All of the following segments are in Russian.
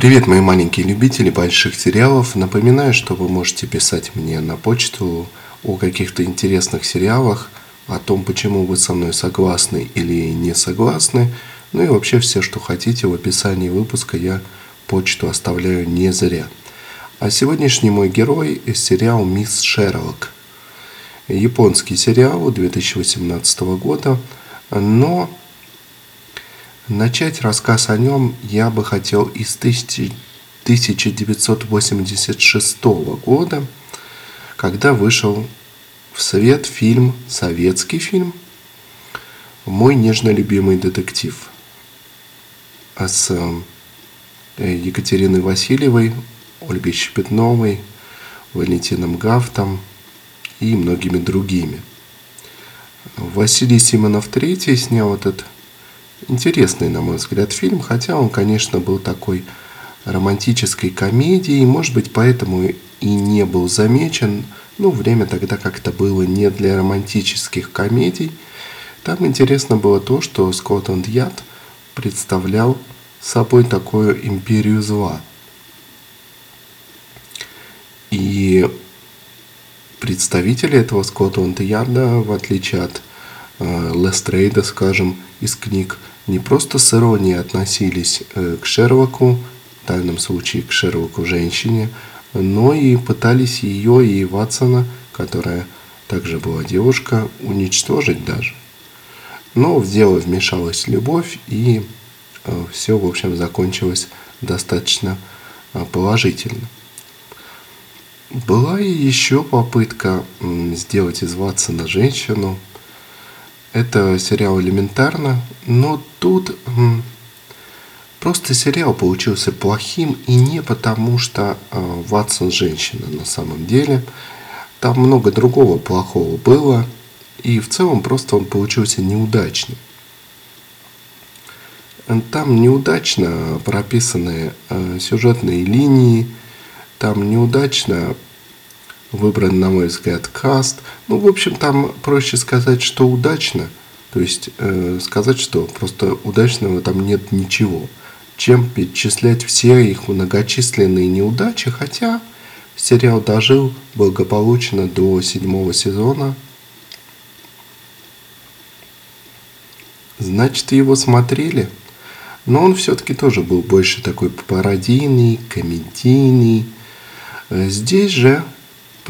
Привет, мои маленькие любители больших сериалов. Напоминаю, что вы можете писать мне на почту о каких-то интересных сериалах, о том, почему вы со мной согласны или не согласны. Ну и вообще все, что хотите в описании выпуска, я почту оставляю не зря. А сегодняшний мой герой – сериал «Мисс Шерлок». Японский сериал 2018 года, но Начать рассказ о нем я бы хотел из 1986 года, когда вышел в свет фильм, советский фильм «Мой нежно любимый детектив» с э, Екатериной Васильевой, Ольгой Щепетновой, Валентином Гафтом и многими другими. Василий Симонов III снял этот интересный, на мой взгляд, фильм, хотя он, конечно, был такой романтической комедией, может быть, поэтому и не был замечен. Ну, время тогда как-то было не для романтических комедий. Там интересно было то, что Скотланд Яд представлял собой такую империю зла. И представители этого Скотланд Ярда, в отличие от э, Лестрейда, скажем, из книг, не просто с иронией относились э, к Шерлоку, в данном случае к Шерлоку женщине, но и пытались ее и Ватсона, которая также была девушка, уничтожить даже. Но в дело вмешалась любовь, и э, все, в общем, закончилось достаточно э, положительно. Была и еще попытка сделать из Ватсона женщину – это сериал элементарно, но тут просто сериал получился плохим и не потому, что э, Ватсон женщина на самом деле. Там много другого плохого было, и в целом просто он получился неудачным. Там неудачно прописаны э, сюжетные линии, там неудачно выбран, на мой взгляд, каст. Ну, в общем, там проще сказать, что удачно, то есть э, сказать, что просто удачного там нет ничего, чем перечислять все их многочисленные неудачи, хотя сериал дожил благополучно до седьмого сезона. Значит, его смотрели. Но он все-таки тоже был больше такой пародийный, комедийный. Э, здесь же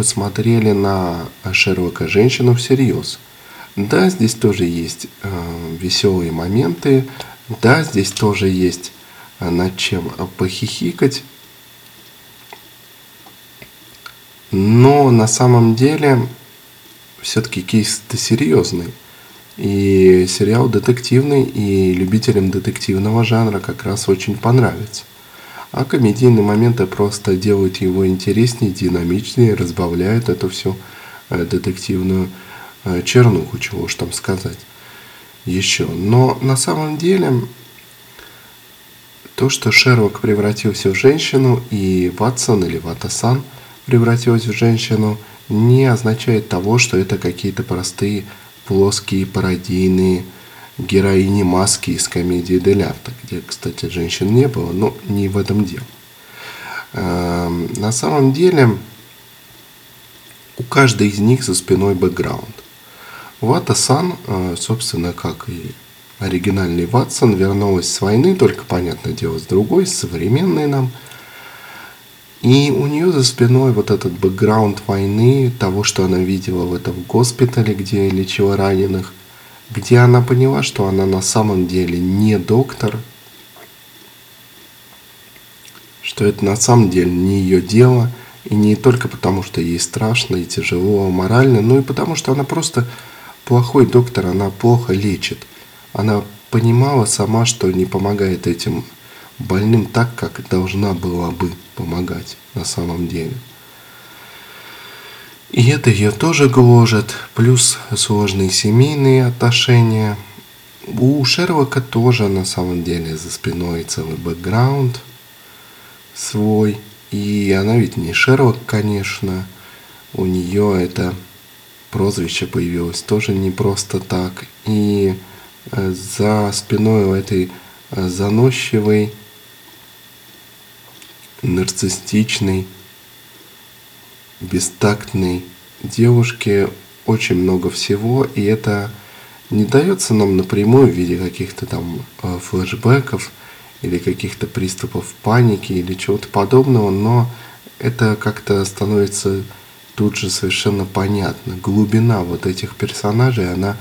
посмотрели на Шерлока женщину всерьез. Да, здесь тоже есть э, веселые моменты, да, здесь тоже есть э, над чем похихикать. Но на самом деле все-таки кейс-то серьезный. И сериал детективный, и любителям детективного жанра как раз очень понравится. А комедийные моменты просто делают его интереснее, динамичнее, разбавляют эту всю э, детективную э, чернуху, чего уж там сказать еще. Но на самом деле то, что Шерлок превратился в женщину и Ватсон или Ватасан превратилась в женщину, не означает того, что это какие-то простые плоские пародийные героини маски из комедии Дель Арта, где, кстати, женщин не было, но не в этом дело. Эм, на самом деле, у каждой из них за спиной бэкграунд. Вата-сан, э, собственно, как и оригинальный Ватсон, вернулась с войны, только, понятное дело, с другой, с современной нам. И у нее за спиной вот этот бэкграунд войны, того, что она видела в этом госпитале, где лечила раненых, где она поняла, что она на самом деле не доктор, что это на самом деле не ее дело, и не только потому, что ей страшно и тяжело морально, но и потому, что она просто плохой доктор, она плохо лечит. Она понимала сама, что не помогает этим больным так, как должна была бы помогать на самом деле. И это ее тоже гложет, плюс сложные семейные отношения. У Шерлока тоже на самом деле за спиной целый бэкграунд свой. И она ведь не Шерлок, конечно. У нее это прозвище появилось тоже не просто так. И э, за спиной у этой э, заносчивой нарциссичной, бестактной девушке очень много всего, и это не дается нам напрямую в виде каких-то там э, флешбеков или каких-то приступов паники или чего-то подобного, но это как-то становится тут же совершенно понятно. Глубина вот этих персонажей, она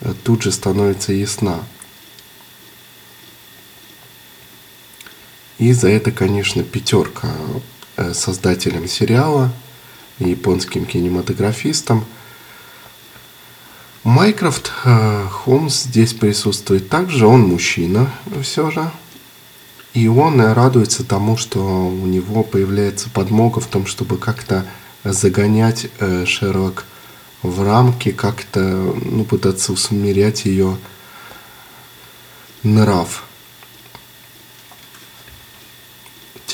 э, тут же становится ясна. И за это, конечно, пятерка э, создателям сериала, японским кинематографистам – Майкрофт э, Холмс здесь присутствует также, он мужчина все же. И он радуется тому, что у него появляется подмога в том, чтобы как-то загонять э, Шерлок в рамки, как-то ну, пытаться усмирять ее нрав.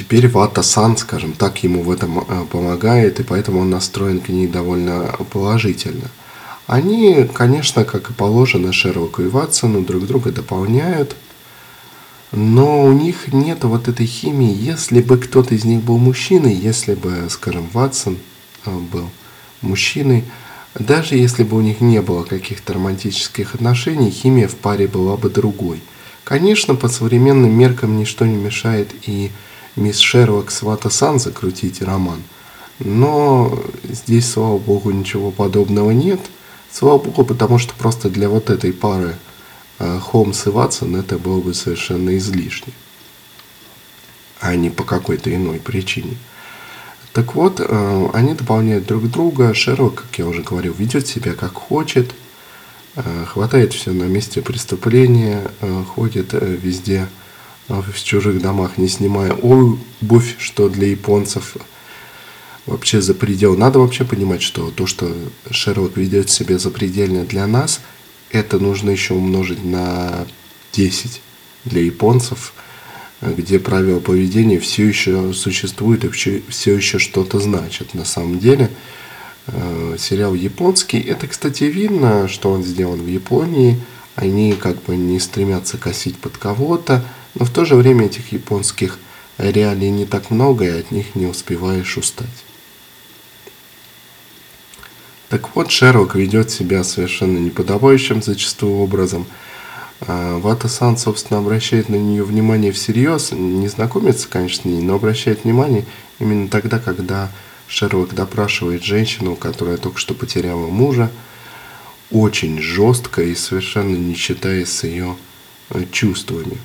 Теперь Вата-сан, скажем так, ему в этом э, помогает, и поэтому он настроен к ней довольно положительно – они, конечно, как и положено Шерлоку и Ватсону, друг друга дополняют, но у них нет вот этой химии. Если бы кто-то из них был мужчиной, если бы, скажем, Ватсон э, был мужчиной, даже если бы у них не было каких-то романтических отношений, химия в паре была бы другой. Конечно, по современным меркам ничто не мешает и мисс Шерлок с Вата-сан закрутить роман. Но здесь, слава богу, ничего подобного нет – Слава богу, потому что просто для вот этой пары э, Холмс и Ватсон это было бы совершенно излишне, а не по какой-то иной причине. Так вот, э, они дополняют друг друга. Шерлок, как я уже говорил, ведет себя как хочет, э, хватает все на месте преступления, ходит везде в чужих домах, не снимая обувь, что для японцев вообще за предел. Надо вообще понимать, что то, что Шерлок ведет себя запредельно для нас, это нужно еще умножить на 10 для японцев, где правила поведения все еще существуют и все еще что-то значат. На самом деле, э, сериал японский, это, кстати, видно, что он сделан в Японии. Они как бы не стремятся косить под кого-то, но в то же время этих японских реалий не так много, и от них не успеваешь устать. Так вот, Шерлок ведет себя совершенно неподобающим зачастую образом. А, Вата-сан, собственно, обращает на нее внимание всерьез, не знакомится, конечно, с ней, но обращает внимание именно тогда, когда Шерлок допрашивает женщину, которая только что потеряла мужа, очень жестко и совершенно не считаясь с ее э, чувствами.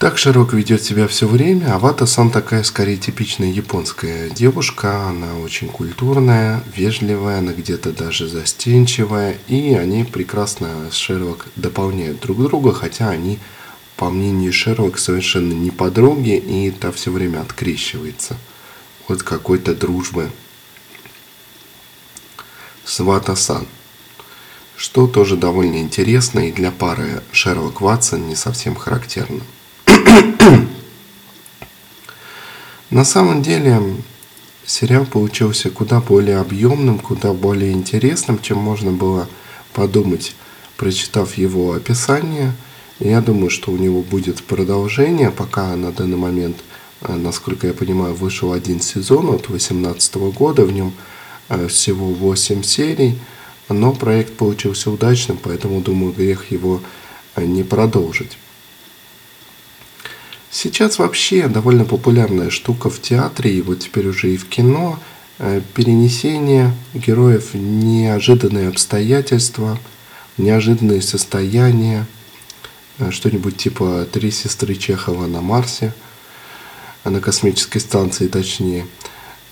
Так Широк ведет себя все время, а Вата-сан такая скорее типичная японская девушка, она очень культурная, вежливая, она где-то даже застенчивая, и они прекрасно с Шерлок дополняют друг друга, хотя они, по мнению Шерлок, совершенно не подруги, и та все время открещивается от какой-то дружбы. С Вата-сан что тоже довольно интересно и для пары Шерлок Ватсон не совсем характерно. На самом деле сериал получился куда более объемным, куда более интересным, чем можно было подумать, прочитав его описание. Я думаю, что у него будет продолжение, пока на данный момент, э, насколько я понимаю, вышел один сезон от 2018 года, в нем э, всего 8 серий, но проект получился удачным, поэтому думаю, грех его э, не продолжить. Сейчас вообще довольно популярная штука в театре, и вот теперь уже и в кино, э, перенесение героев в неожиданные обстоятельства, неожиданные состояния, э, что-нибудь типа «Три сестры Чехова на Марсе», на космической станции точнее.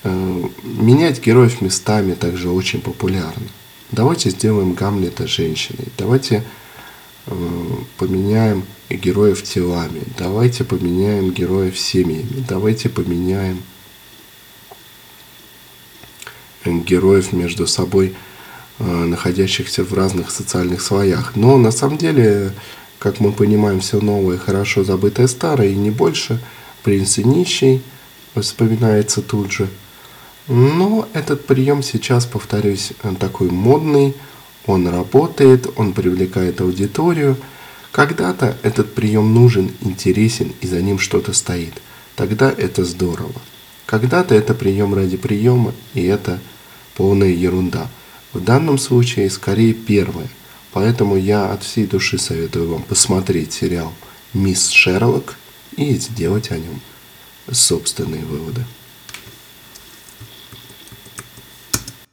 Э, менять героев местами также очень популярно. Давайте сделаем Гамлета женщиной. Давайте поменяем героев телами, давайте поменяем героев семьями, давайте поменяем героев между собой, э, находящихся в разных социальных слоях. Но на самом деле, как мы понимаем, все новое, хорошо забытое старое и не больше. Принц и нищий вспоминается тут же. Но этот прием сейчас, повторюсь, такой модный, он работает, он привлекает аудиторию – Когда-то этот прием нужен, интересен и за ним что-то стоит. Тогда это здорово. Когда-то это прием ради приема, и это полная ерунда. В данном случае скорее первое. Поэтому я от всей души советую вам посмотреть сериал «Мисс Шерлок» и сделать о нем собственные выводы.